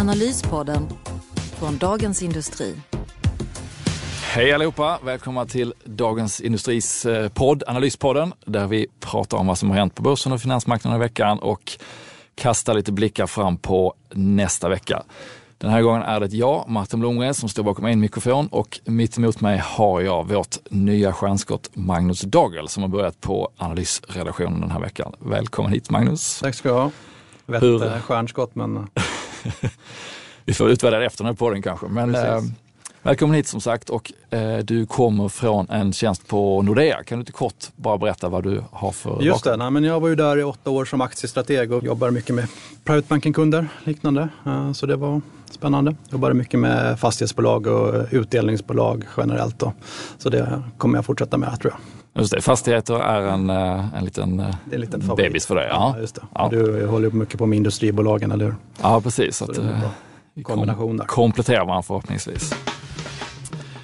Analyspodden från Dagens Industri. Hej allihopa! Välkomna till Dagens Industris eh, podd, Analyspodden, där vi pratar om vad som har hänt på börsen och finansmarknaden i veckan och kastar lite blickar fram på nästa vecka. Den här gången är det jag, Martin Blomgren, som står bakom en mikrofon och mitt emot mig har jag vårt nya stjärnskott Magnus Dagel som har börjat på analysredaktionen den här veckan. Välkommen hit Magnus! Tack ska du ha. Vet Hur- inte stjärnskott men Vi får utvärdera efter den här podden kanske. Men, eh, välkommen hit som sagt och eh, du kommer från en tjänst på Nordea. Kan du inte kort bara berätta vad du har för just det, bakgrund? nej, men jag var ju där i åtta år som aktiestrateg och jobbade mycket med private banking-kunder liknande. Eh, Så det var spännande. Jobbade mycket med fastighetsbolag och utdelningsbolag generellt. Då. Så det kommer jag fortsätta med tror jag. Just det, fastigheter är en, eh, en liten, eh, Det är en liten favorit. bebis för dig. Ja, just det. Ja. Du håller ju mycket på med industribolagen, eller hur? ja precis. Så att, eh, kombination där. kompletterar varandra förhoppningsvis.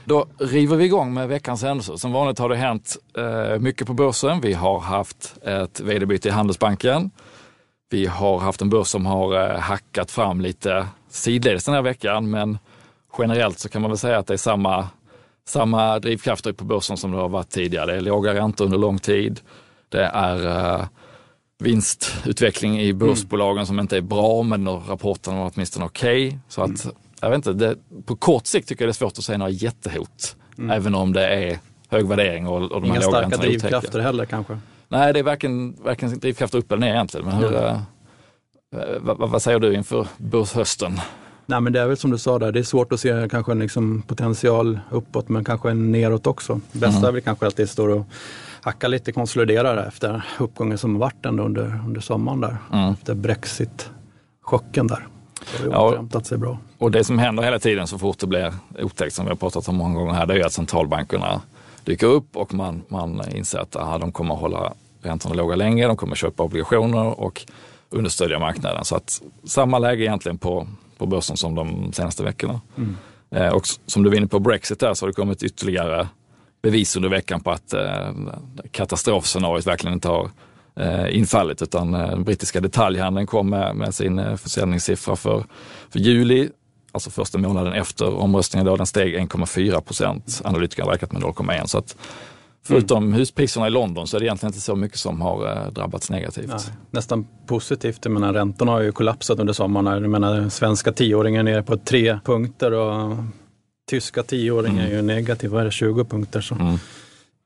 Då river vi igång med veckans händelser. Som vanligt har det hänt eh, mycket på börsen. Vi har haft ett vd-byte i Handelsbanken. Vi har haft en börs som har eh, hackat fram lite sidledes den här veckan, men generellt så kan man väl säga att det är samma, samma drivkrafter på börsen som det har varit tidigare. Det är låga räntor under lång tid. Det är eh, vinstutveckling i börsbolagen som inte är bra, men rapporten var åtminstone okej. Så att, jag vet inte, det, på kort sikt tycker jag det är svårt att säga några jättehot, även om det är hög värdering och, och de Inga här låga starka räntorna är otäcka. drivkrafter heller kanske. Nej, det är varken, varken drivkrafter upp eller ner egentligen. Men hur, eh, vad, vad- vad säger du inför börshösten? Nej men det är väl som du sa där, det är svårt att se kanske en liksom potential uppåt men kanske en neråt också. Bästa Mm. är väl kanske att det står och hackar lite, konsoliderar efter uppgången som varit ändå under, under sommaren där. Mm. Efter Brexit-chocken där. Det har återhämtat sig bra. Och det som händer hela tiden så fort det blir otäckt, som vi har pratat om många gånger här, det är ju att centralbankerna dyker upp och man, man inser att aha, de kommer att hålla räntorna låga länge, de kommer att köpa obligationer och understödja marknaden. Så att samma läge egentligen på, på börsen som de senaste veckorna. Eh, och som du var inne på Brexit där så har det kommit ytterligare bevis under veckan på att eh, katastrofscenariot verkligen inte har eh, infallit utan eh, den brittiska detaljhandeln kom med, med sin eh, försäljningssiffra för, för juli, alltså första månaden efter omröstningen då, den steg 1,4 procent. Analytikerna har räknat med 0,1 så att förutom huspriserna i London så är det egentligen inte så mycket som har eh, drabbats negativt. Nej, nästan positivt. Jag menar, räntorna har ju kollapsat under sommaren. Jag menar, den svenska tioåringen är nere på tre punkter och tyska tioåringen är ju negativ, vad är det, 20 punkter. Så Mm.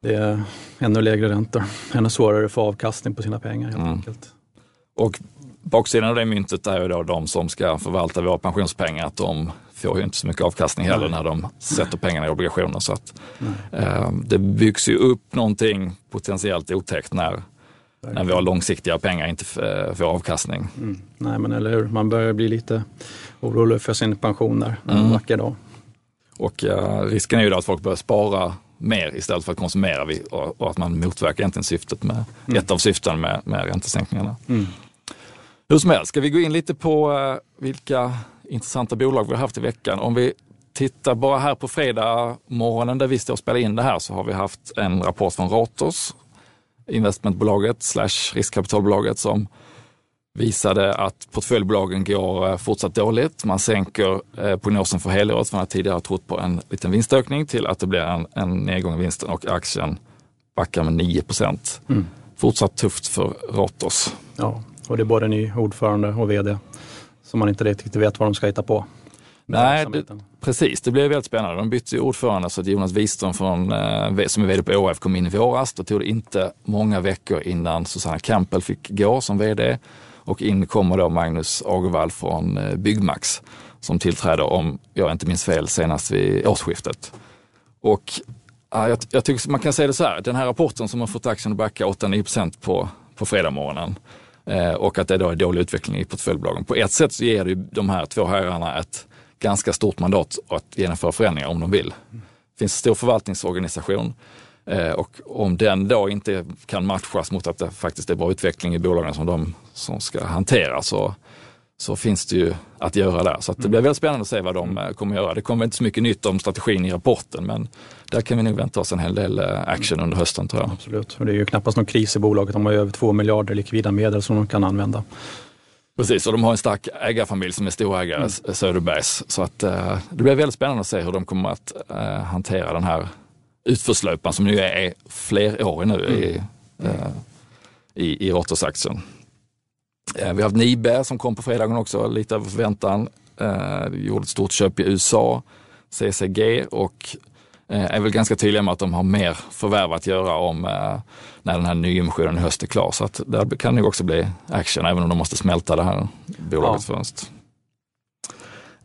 det är ännu lägre räntor. Ännu svårare att få avkastning på sina pengar helt Mm. enkelt. Och baksidan av det myntet är ju då de som ska förvalta våra pensionspengar, att de får ju inte så mycket avkastning heller när de sätter pengarna i obligationer. Så att, eh, det byggs ju upp någonting potentiellt otäckt när, när våra långsiktiga pengar inte eh, får avkastning. Mm. Nej men eller hur, man börjar bli lite orolig för sin pension där en Mm. vacker dag. Och eh, risken är ju då att folk börjar spara mer istället för att konsumera och, och att man motverkar egentligen syftet med, ett av syften med, med räntesänkningarna. Mm. Hur som helst, ska vi gå in lite på eh, vilka intressanta bolag vi har haft i veckan. Om vi tittar bara här på fredag morgonen där vi står och spelar in det här så har vi haft en rapport från Ratos, investmentbolaget slash riskkapitalbolaget som visade att portföljbolagen går eh, fortsatt dåligt. Man sänker eh, prognosen för helåret från att tidigare ha trott på en liten vinstökning till att det blir en, en nedgång i vinsten och aktien backar med 9 procent. Mm. Fortsatt tufft för Ratos. Ja, och det är både ny ordförande och vd som man inte riktigt vet vad de ska hitta på. Nej, verksamheten. Precis, det blev väldigt spännande. De bytte ju ordförande så att Jonas Wiström från, eh, som är vd på ÅF kom in i våras. Då tog det inte många veckor innan Susanna Campbell fick gå som vd och in kommer då Magnus Agervall från eh, Byggmax som tillträder, om jag inte minns fel, senast vid årsskiftet. Och ja, jag, jag tycker man kan säga det så här, den här rapporten som har fått aktien att backa 8-9 procent på, på fredag morgonen. Eh, och att det då är dålig utveckling i portföljbolagen. På ett sätt så ger det ju de här två herrarna ett ganska stort mandat att genomföra förändringar om de vill. Det finns en stor förvaltningsorganisation eh, och om den då inte kan matchas mot att det faktiskt är bra utveckling i bolagen som de som ska hantera så, så finns det ju att göra där. Så det blir väldigt spännande att se vad de eh, kommer att göra. Det kommer inte så mycket nytt om strategin i rapporten men där kan vi nog vänta oss en hel del eh, action under hösten tror jag. Absolut, och det är ju knappast någon kris i bolaget. De har ju över 2 miljarder likvida medel som de kan använda. Precis, och de har en stark ägarfamilj som är storägare, mm. Söderbergs. Så att, eh, det blir väldigt spännande att se hur de kommer att hantera den här utförslöpan som nu är flerårig nu mm. i, eh, i, i Rotters-aktien. Eh, vi har haft Nibe som kom på fredagen också, lite över förväntan. Eh, gjorde ett stort köp i USA, CCG och eh, är väl ganska tydliga med att de har mer förvärv att göra om eh, när den här nyemissionen i höst är klar. Så att där kan det också bli action, även om de måste smälta det här bolaget ja. först.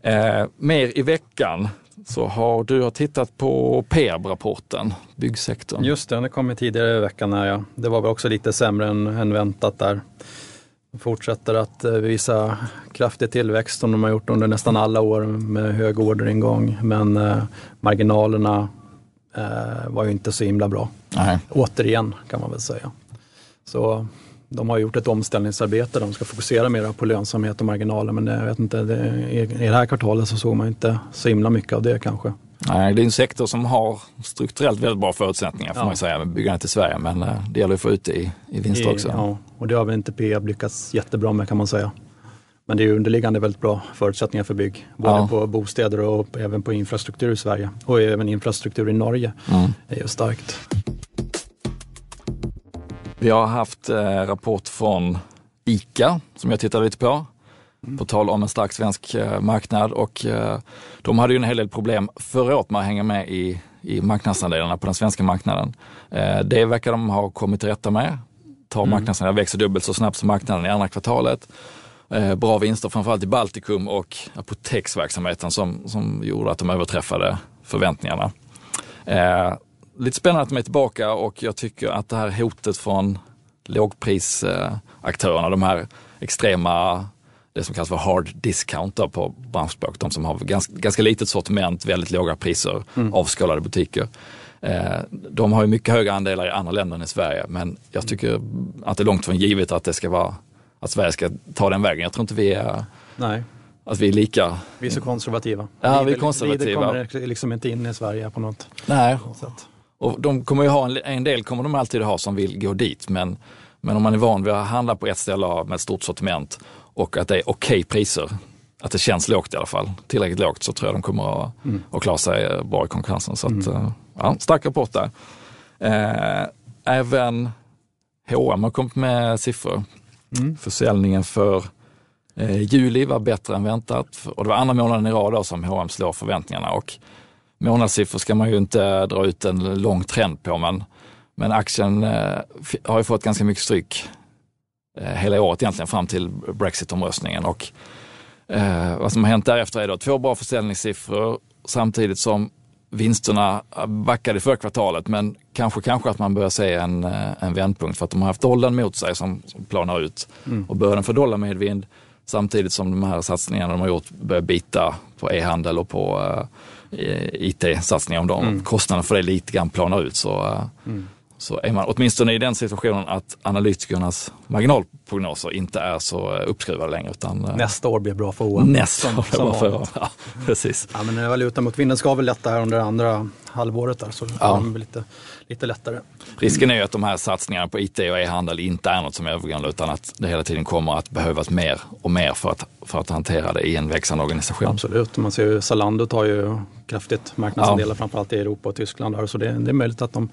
Eh, mer i veckan så har du har tittat på PEAB-rapporten, byggsektorn. Just det, den kom tidigare i veckan. Här, ja. Det var väl också lite sämre än, än väntat där. Fortsätter att eh, visa kraftig tillväxt som de har gjort under nästan alla år med hög orderingång. Men eh, marginalerna eh, var ju inte så himla bra. Nej. Återigen kan man väl säga. Så de har gjort ett omställningsarbete. De ska fokusera mer på lönsamhet och marginaler men jag vet inte, det, i det här kvartalet så såg man inte så himla mycket av det kanske. Nej, det är en sektor som har strukturellt väldigt bra förutsättningar får ja. man säga med byggandet i Sverige. Men eh, det gäller att få ut det i, i vinster också. Ja, och det har väl inte Peab lyckats jättebra med kan man säga. Men det är underliggande väldigt bra förutsättningar för bygg. Både ja. på bostäder och även på infrastruktur i Sverige. Och även infrastruktur i Norge mm. är ju starkt. Vi har haft eh, rapport från ICA som jag tittade lite på. Mm. På tal om en stark svensk eh, marknad och eh, de hade ju en hel del problem förra året med att hänga med i, i marknadsandelarna på den svenska marknaden. Eh, det verkar de ha kommit till rätta med. Tar mm. marknadsandelar växer dubbelt så snabbt som marknaden i andra kvartalet. Bra vinster framförallt i Baltikum och apoteksverksamheten som, som gjorde att de överträffade förväntningarna. Eh, lite spännande att de är tillbaka och jag tycker att det här hotet från lågprisaktörerna, de här extrema det som kallas för hard discount på branschspråk. De som har ganska, ganska litet sortiment, väldigt låga priser, mm. avskalade butiker. Eh, de har ju mycket högre andelar i andra länder än i Sverige, men jag tycker att det är långt från givet att det ska vara att Sverige ska ta den vägen. Jag tror inte vi är, Nej. Att vi är lika. Vi är så konservativa. Ja, vi är konservativa. Lidl kommer liksom inte in i Sverige på något Nej. sätt. Och de kommer ju ha en, en del kommer de alltid ha som vill gå dit, men, men om man är van vid att handla på ett ställe med ett stort sortiment och att det är okej okay priser, att det känns lågt i alla fall, tillräckligt lågt, så tror jag de kommer att, mm. att klara sig bra i konkurrensen. Så att, mm. ja, stark rapport där. Eh, även H&M har kommit med siffror. Mm. Försäljningen för eh, juli var bättre än väntat och det var andra månaden i rad som H&M slår förväntningarna. Och månadssiffror ska man ju inte dra ut en lång trend på, men, men aktien eh, har ju fått ganska mycket stryk eh, hela året egentligen fram till Brexit-omröstningen. Och, eh, vad som har hänt därefter är då två bra försäljningssiffror samtidigt som vinsterna backade förra kvartalet, men kanske, kanske att man börjar se en, eh, en vändpunkt för att de har haft dollarn mot sig som, som planar ut. Mm. Och börjar den få dollarmedvind samtidigt som de här satsningarna de har gjort börjar bita på e-handel och på uh, IT-satsningar. Om de mm. kostnaderna för det lite grann planar ut så, uh, mm så är man åtminstone i den situationen att analytikernas marginal marginalprognoser inte är så eh, uppskruvade längre. Utan, eh, nästa år blir bra för OM. Nästa år blir bra för OM, ja, precis. Ja, men valuta mot vinden ska väl lätta här under andra halvåret där, så ja. det blir lite, lite lättare. Risken är ju att de här satsningarna på IT och e-handel inte är något som är övergående utan att det hela tiden kommer att behövas mer och mer för att, för att hantera det i en växande organisation. Absolut, man ser ju Zalando tar ju kraftigt marknadsandelar ja. framförallt i Europa och Tyskland. Där, så det, det, är möjligt att de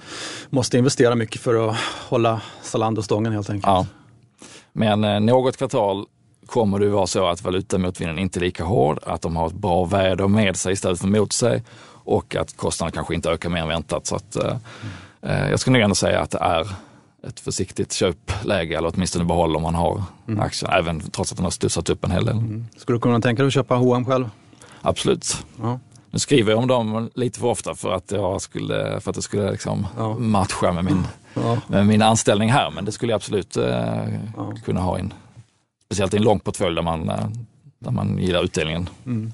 måste investera mycket för att hålla Zalando stången helt enkelt. Ja. Men eh, något kvartal kommer det vara så att valutamotvinden inte är lika hård, att de har ett bra väder med sig istället för mot sig och att kostnaderna kanske inte ökar mer än väntat. Så att, mm. eh, jag skulle nog ändå säga att det är ett försiktigt köpläge eller åtminstone behåll om man har mm. aktien, även trots att den har studsat upp en hel del. Mm. Skulle du kunna tänka dig att köpa H&M själv? Absolut. Ja. Nu skriver jag om dem lite för ofta för att, jag skulle, för att det skulle liksom Ja. matcha med min, Ja. med min anställning här. Men det skulle jag absolut eh, Ja. kunna ha in. Speciellt i en lång portfölj där man, eh, där man gillar utdelningen Mm.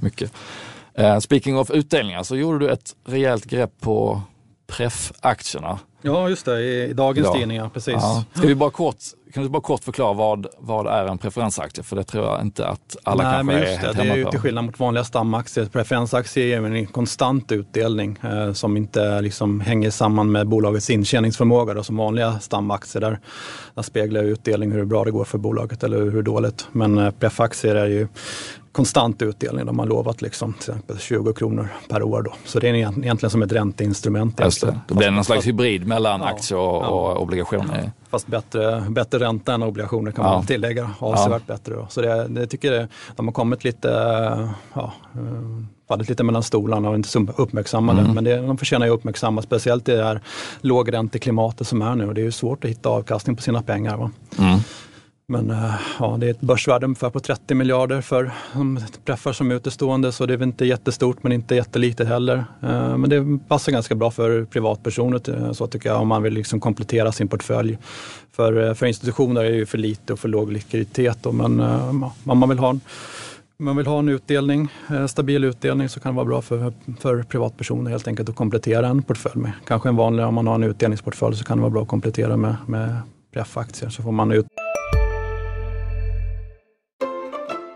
mycket. Eh, speaking of utdelningar så gjorde du ett rejält grepp på pref-aktierna. ja, just det, i, i dagens Ja. tidningar, precis. Ja. Ska vi bara kort, kan du bara kort förklara vad, vad är en preferensaktie? För det tror jag inte att alla Nej, kanske men är just det, helt det är ju till skillnad mot vanliga stamaktier. Preferensaktier ger en konstant utdelning eh, som inte liksom hänger samman med bolagets intjäningsförmåga. Då, som vanliga stamaktier där, där speglar utdelning hur bra det går för bolaget eller hur dåligt. Men eh, prefaktier är ju konstant utdelning. De har lovat liksom, till exempel 20 kronor per år. Då. Så det är egent- egentligen som ett ränteinstrument. Just det. Då blir det någon Fast- slags hybrid mellan Ja. aktier och, Ja. och obligationer. Fast bättre, bättre ränta än obligationer kan man tillägga. Avsevärt bättre. Då. Så det, det tycker jag, de har kommit lite, ja, fallit lite mellan stolarna och inte så uppmärksammade. Mm. Men det, de förtjänar ju uppmärksammas, speciellt i det här lågränteklimatet som är nu. Och det är ju svårt att hitta avkastning på sina pengar. Va? Mm. Men eh, ja, det är ett börsvärde ungefär på 30 miljarder för de preffar som är utestående så det är väl inte jättestort men inte jättelitet heller. Eh, men det passar ganska bra för privatpersoner eh, så tycker jag om man vill liksom komplettera sin portfölj. För, för institutioner är det ju för lite och för låg likviditet då, men om man vill ha en om man vill ha en utdelning, stabil utdelning så kan det vara bra för, för privatpersoner helt enkelt att komplettera en portfölj med. Kanske en vanlig, om man har en utdelningsportfölj så kan det vara bra att komplettera med, med preffaktier så får man ut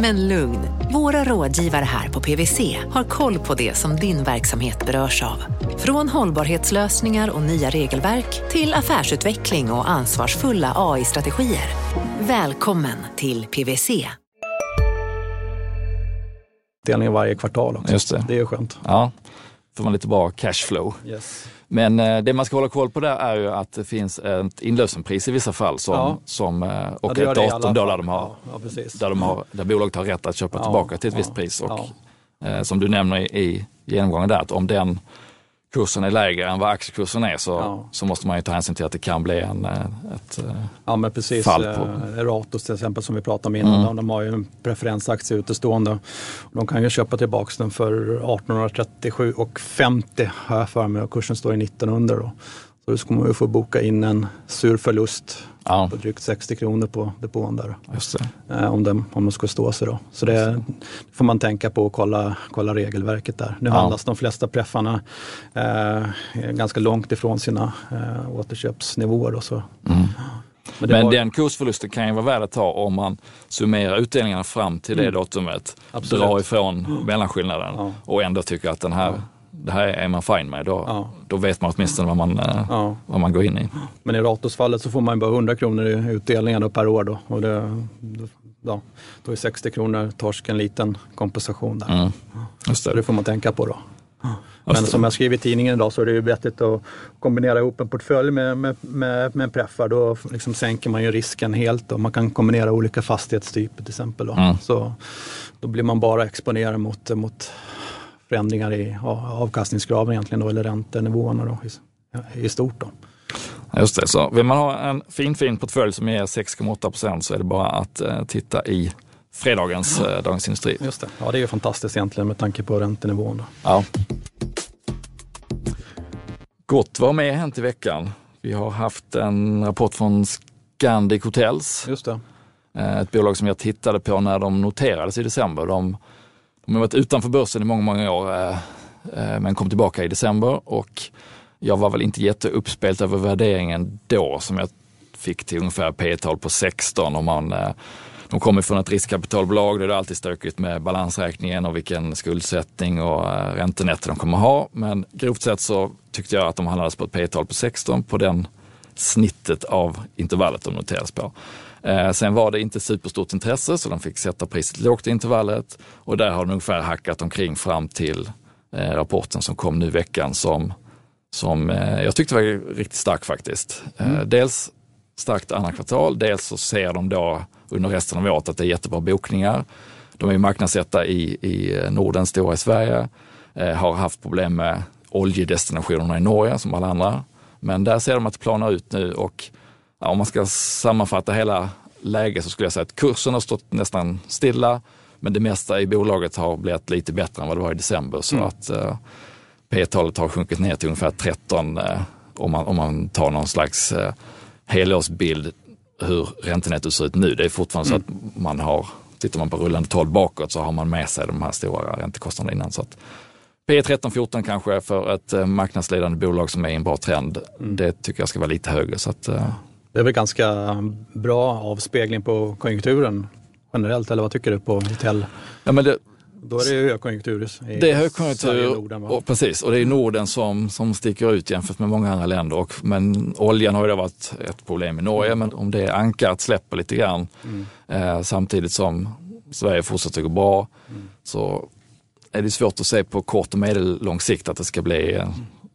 Men lugn, våra rådgivare här på PWC har koll på det som din verksamhet berörs av. Från hållbarhetslösningar och nya regelverk till affärsutveckling och ansvarsfulla AI-strategier. Välkommen till PWC. utdelning varje kvartal också. Just det. Det är ju skönt. Ja, får man lite bra cashflow. Yes. Men eh, det man ska hålla koll på där är ju att det finns ett inlösenpris i vissa fall som, Ja. som, eh, Ja, och gör ett datum då där, de har, Ja, ja, där, de har, där bolaget har rätt att köpa Ja, tillbaka till ett ja, visst pris. Och ja. eh, som du nämner i, i genomgången där, att om den kursen är lägre än vad aktiekursen är så, Ja. så måste man ju ta hänsyn till att det kan bli en, eh, ett, eh, Ja men precis. Fall på. Eh, Ratos till exempel som vi pratade om innan. Mm. De, de har ju en preferensaktie utestående. De kan ju köpa tillbaka den för 1837 och 50 har jag för mig och kursen står i 1900 då. Så man ju få boka in en sur förlust ja, på drygt 60 kronor på depån där. Eh, om, den, om de ska stå sig då. Så det, det får man tänka på och kolla, kolla regelverket där. Nu Ja. handlas de flesta preffarna eh, ganska långt ifrån sina eh, återköpsnivåer. Då, så. Mm. Men, Men var- den kursförlusten kan ju vara värd att ta om man summerar utdelningarna fram till det datumet, Mm. Absolut. drar ifrån mellanskillnaden Ja. och ändå tycker att den här, det här är man fine med. Då, Ja. då vet man åtminstone vad man, eh, Ja. vad man går in i. Men i Ratos-fallet så får man bara 100 kronor i utdelningar per år. Då, och det, då, då är 60 kronor torsk en liten kompensation där. Mm. Just Så det det. får man tänka på då. Men det. som jag skriver i tidningen idag så är det ju vettigt att kombinera ihop en portfölj med, med, med, med en preffar. Då liksom sänker man ju risken helt och man kan kombinera olika fastighetstyper till exempel. Då. Mm. Så då blir man bara exponerad mot, mot förändringar i avkastningskraven egentligen då, eller räntenivåerna då, i, i stort. Då. Just det. Så vill man ha en fin, fin portfölj som ger 6,8 procent så är det bara att eh, titta i fredagens eh, Dagens Industri. Just det. Ja, det är ju fantastiskt egentligen med tanke på räntenivån. Då. Ja. Gott, vad har mer hänt i veckan? Vi har haft en rapport från Scandic Hotels, Just det. eh, ett bolag som jag tittade på när de noterades i december. De, de har varit utanför börsen i många, många år eh, eh, men kom tillbaka i december och jag var väl inte jätteuppspelt över värderingen då som jag fick till ungefär P tal på 16 om man eh, de kommer från ett riskkapitalbolag, där det är alltid stökigt med balansräkningen och vilken skuldsättning och räntenett räntenetto de kommer ha. Men grovt sett så tyckte jag att de handlades på ett P tal på 16 på den snittet av intervallet de noteras på. Eh, sen var det inte superstort intresse så de fick sätta priset lågt i intervallet och där har de ungefär hackat omkring fram till eh, rapporten som kom nu i veckan som, som eh, jag tyckte var riktigt stark faktiskt. Eh, dels starkt andra kvartal. Dels så ser de då under resten av året att det är jättebra bokningar. De är marknadsetta i, i Norden, stora i Sverige, eh, har haft problem med oljedestinationerna i Norge som alla andra. Men där ser de att det planar ut nu och ja, om man ska sammanfatta hela läget så skulle jag säga att kursen har stått nästan stilla. Men det mesta i bolaget har blivit lite bättre än vad det var i december. Så Mm. att eh, P-talet har sjunkit ner till ungefär 13 eh, om, man, om man tar någon slags eh, helårsbild hur räntenettot ser ut nu. Det är fortfarande Mm. så att man har, tittar man på rullande tal bakåt så har man med sig de här stora räntekostnaderna innan. Så att P 13-14 kanske för ett eh, marknadsledande bolag som är i en bra trend. Mm. Det tycker jag ska vara lite högre. Så att, eh, Det är väl ganska bra avspegling på konjunkturen generellt, eller vad tycker du på hotell? ja, men det, Då är det ju högkonjunktur i Det är högkonjunktur Norden, och, precis, och det är Norden som, som sticker ut jämfört med många andra länder. Och, men oljan har ju då varit ett problem i Norge, men om det ankaret släpper lite grann eh, samtidigt som Sverige fortsätter gå bra så är det svårt att se på kort och medellång sikt att det ska bli eh,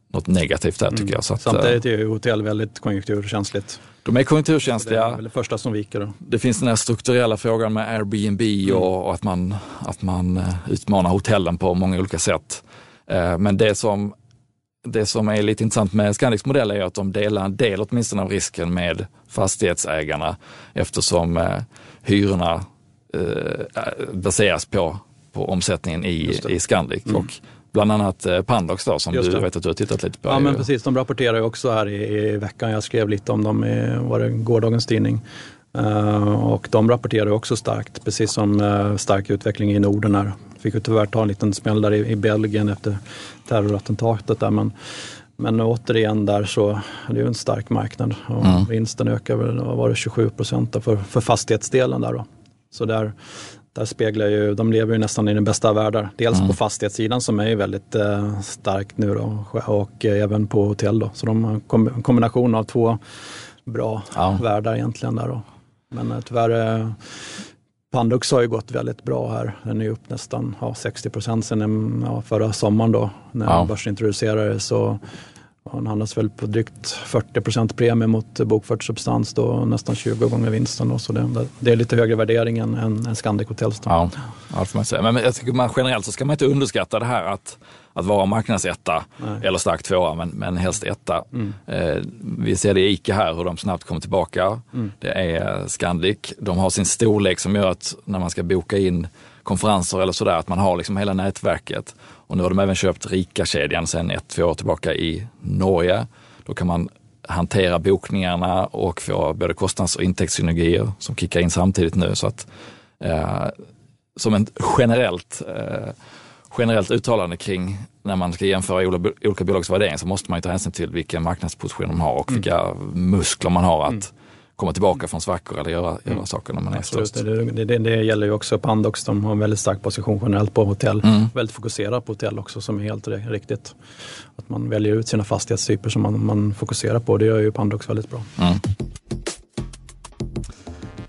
något negativt där tycker jag. Så att, eh, Samtidigt är ju hotell väldigt konjunkturkänsligt. De är Det konjunkturkänsliga. är väl det första som viker. Då. Det finns den här strukturella frågan med Airbnb och, och att man, att man eh, utmanar hotellen på många olika sätt. Eh, Men det som, det som är lite intressant med Scandics modell är att de delar en del åtminstone av risken med fastighetsägarna eftersom eh, hyrorna baseras på, på omsättningen i, det. i Scandic. Och bland annat eh, Pandox då, som du vet att du har tittat lite på. Ja är men precis, de rapporterar ju också här i, i veckan. Jag skrev lite om dem i var det, gårdagens tidning. Eh, och de rapporterar också starkt, precis som uh, stark utveckling i Norden här. Fick ju tyvärr ta en liten smäll där i, i Belgien efter terrorattentatet där. Men, men återigen där så är det ju en stark marknad och Mm. vinsten ökar väl, var det 27 procent för, för fastighetsdelen där då. Så där, där speglar ju, de lever ju nästan i den bästa av världar. Dels Mm. på fastighetssidan som är ju väldigt eh, starkt nu då och eh, även på hotell då. Så de har kom- kombination av två bra Ja. världar egentligen där då. Men eh, tyvärr eh, Pandux har ju gått väldigt bra här. Den är ju upp nästan ja, 60 procent sedan ja, förra sommaren då när Ja. börsintroducerades. Så den handlas väl på drygt 40 procent premie mot bokförd substans då nästan 20 gånger vinsten. Då. Så det, det är lite högre värdering än, än, än Scandic Hotels. Då. Ja, ja, får man säga. Men jag tycker man generellt så ska man inte underskatta det här att, att vara marknadsetta Nej. eller stark tvåa, men, men helst etta. Mm. Eh, vi ser det i ICA här, hur de snabbt kommer tillbaka. Mm. Det är Scandic. De har sin storlek som gör att när man ska boka in konferenser eller sådär, att man har liksom hela nätverket. Och nu har de även köpt Rika-kedjan sedan ett, två år tillbaka i Norge. Då kan man hantera bokningarna och få både kostnads och intäktssynergier som kickar in samtidigt nu. Så att eh, som en generellt, eh, generellt uttalande kring när man ska jämföra olika, bolags värdering så måste man ju ta hänsyn till vilken marknadsposition de har och vilka muskler man har att komma tillbaka från svackor eller göra, göra saker när man är Absolut, störst. det, det, det, gäller ju också Pandox. De har en väldigt stark position generellt på hotell. Mm. Väldigt fokuserad på hotell också som är helt ri- riktigt. Att man väljer ut sina fastighetstyper som man, man fokuserar på. Det gör ju Pandox väldigt bra. Mm.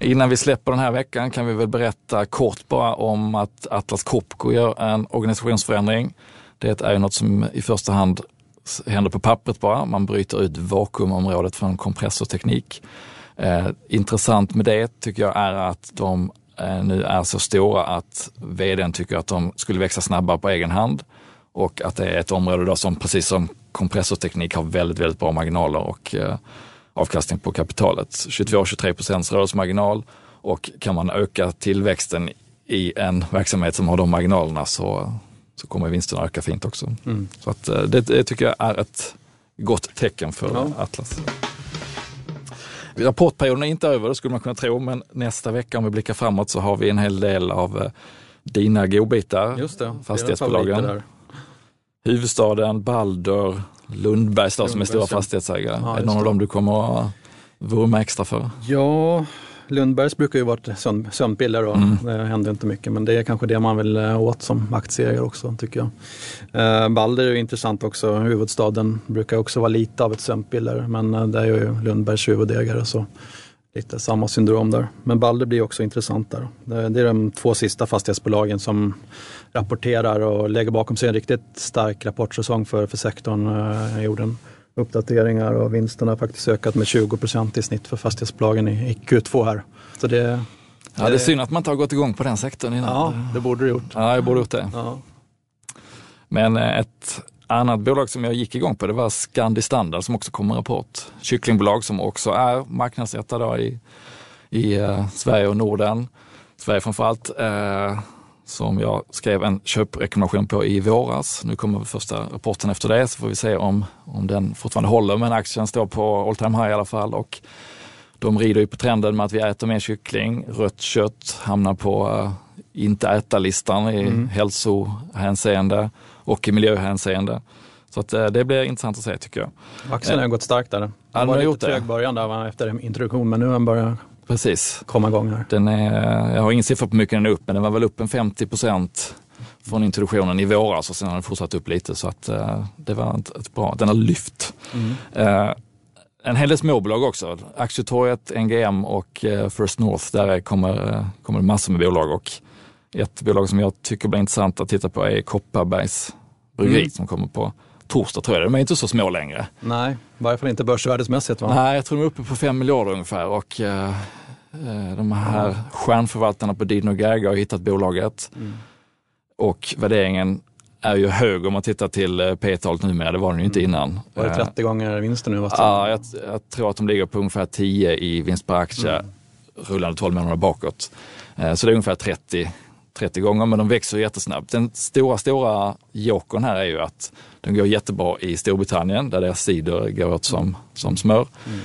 Innan vi släpper den här veckan kan vi väl berätta kort bara om att Atlas Copco gör en organisationsförändring. Det är ju något som i första hand händer på pappret bara. Man bryter ut vakuumområdet från kompressorteknik. Eh, intressant med det tycker jag är att de eh, nu är så stora att vdn tycker att de skulle växa snabbare på egen hand och att det är ett område då som precis som kompressorteknik har väldigt, väldigt bra marginaler och eh, avkastning på kapitalet. 22-23 procents rörelsemarginal och kan man öka tillväxten i en verksamhet som har de marginalerna så, så kommer vinsten att öka fint också. Mm. Så att, eh, det, det tycker jag är ett gott tecken för Ja. Atlas. Rapportperioden är inte över, det skulle man kunna tro, men nästa vecka om vi blickar framåt så har vi en hel del av eh, dina godbitar. Just det, Fastighetsbolagen. Huvudstaden, Balder, Lundbergs som är stora fastighetsägare. Ja, är det någon av dem du kommer att vurma extra för? Ja, Lundbergs brukar ju vara sömn, sömnpiller och Mm. det händer inte mycket. Men det är kanske det man vill eh, åt som aktieägare också tycker jag. Eh, Balder är ju intressant också. Huvudstaden brukar också vara lite av ett sömnpiller. Men eh, det är ju Lundbergs huvudägare så lite samma syndrom där. Men Balder blir också intressant där. Det, är de två sista fastighetsbolagen som rapporterar och lägger bakom sig en riktigt stark rapportsäsong för, för sektorn. Eh, gjorde en uppdateringar och vinsterna har faktiskt ökat med 20 procent i snitt för fastighetsbolagen i, i Q2 här. Så det, Ja, det är synd att man inte har gått igång på den sektorn innan. Ja, det borde du gjort. Ja, jag borde gjort det. Ja. Men eh, ett annat bolag som jag gick igång på det var Scandi Standard som också kom med rapport. Kycklingbolag som också är marknadsetta i, i eh, Sverige och Norden. Sverige framförallt. Eh, som jag skrev en köprekommendation på i våras. Nu kommer första rapporten efter det så får vi se om, om den fortfarande håller. Men aktien står på all time high i alla fall. Och de rider ju på trenden med att vi äter mer kyckling. Rött kött hamnar på uh, inte äta-listan i mm. hälsohänseende och i miljöhänseende. Så att, uh, det blir intressant att se tycker jag. Aktien har uh, gått starkt där. Den var lite trög början där efter introduktion men nu har den börjat Precis. komma igång här. Den är, jag har ingen siffra på hur mycket den är upp men den var väl upp en 50 procent från introduktionen i våras och sen har den fortsatt upp lite så att uh, det var ett, ett bra, den har lyft. Mm en hel del småbolag också. Aktietorget, NGM och eh, First North, där kommer, eh, kommer det massor med bolag och ett bolag som jag tycker blir intressant att titta på är Kopparbergs bryggeri mm. som kommer på torsdag tror jag. De är inte så små längre. Nej, i varje fall inte börsvärdesmässigt va? Nej, jag tror de är uppe på 5 miljarder ungefär och eh, eh de här mm. stjärnförvaltarna på Dino Gaga har hittat bolaget. Mm. Och värderingen är ju hög om man tittar till eh, P-talet numera, det var den ju inte mm. innan. Var det 30 eh, gånger vinsten nu? Ja, jag, jag, tror att de ligger på ungefär 10 i vinst per aktie mm. rullande 12 månader bakåt. Så det är ungefär 30, 30 gånger, men de växer jättesnabbt. Den stora, stora jokern här är ju att de går jättebra i Storbritannien där deras cider går åt som, som smör. Mm.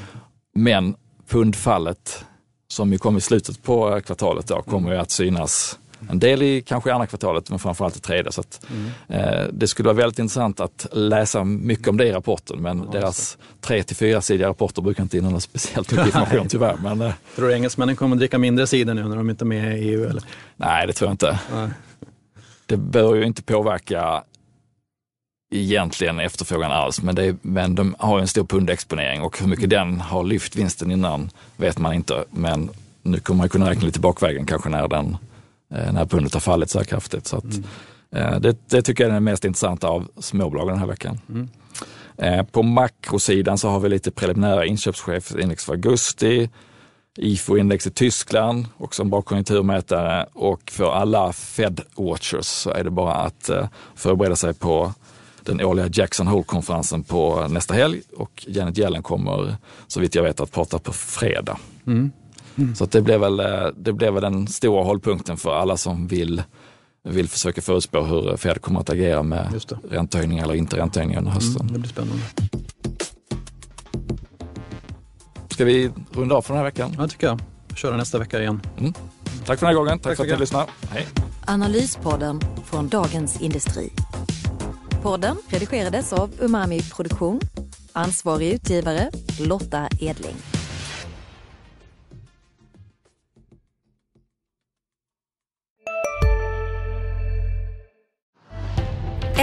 Men pundfallet som ju kom i slutet på kvartalet då, kommer ju att synas en del i kanske andra kvartalet men framförallt i tredje. Så att, mm. eh, det skulle vara väldigt intressant att läsa mycket om det i rapporten men ja, deras tre till fyra sidiga rapporter brukar inte innehålla speciellt mycket information tyvärr. Men, eh, tror du engelsmännen kommer att dricka mindre cider nu när de inte är med i EU? Eller? Nej, det tror jag inte. Nej. Det bör ju inte påverka egentligen efterfrågan alls, men, det, men de har ju en stor pundexponering och hur mycket den har lyft vinsten innan vet man inte. Men nu kommer man kunna räkna lite bakvägen kanske när den när pundet har fallit så här kraftigt. Så att, mm. Eh, det, det, tycker jag är det mest intressanta av småbolagen den här veckan. Mm. Eh, på makrosidan så har vi lite preliminära inköpschefsindex för augusti, IFO-index i Tyskland, också en bra konjunkturmätare och för alla Fed-watchers så är det bara att förbereda sig på den årliga Jackson Hole-konferensen på nästa helg och Janet Yellen kommer så vitt jag vet att prata på fredag. Mm. Mm. Så det blev, väl, eh, det blev väl den stora hållpunkten för alla som vill, vill försöka förutspå hur Fed kommer att agera med räntehöjningar eller inte räntehöjningar under hösten. Mm, det blir spännande. Ska vi runda av för den här veckan? Ja, tycker jag. Köra nästa vecka igen. Mm. Tack för den här gången. Tack, Tack för att ni lyssnade. Hej. Analyspodden från Dagens Industri. Podden redigerades av Umami Produktion. Ansvarig utgivare Lotta Edling.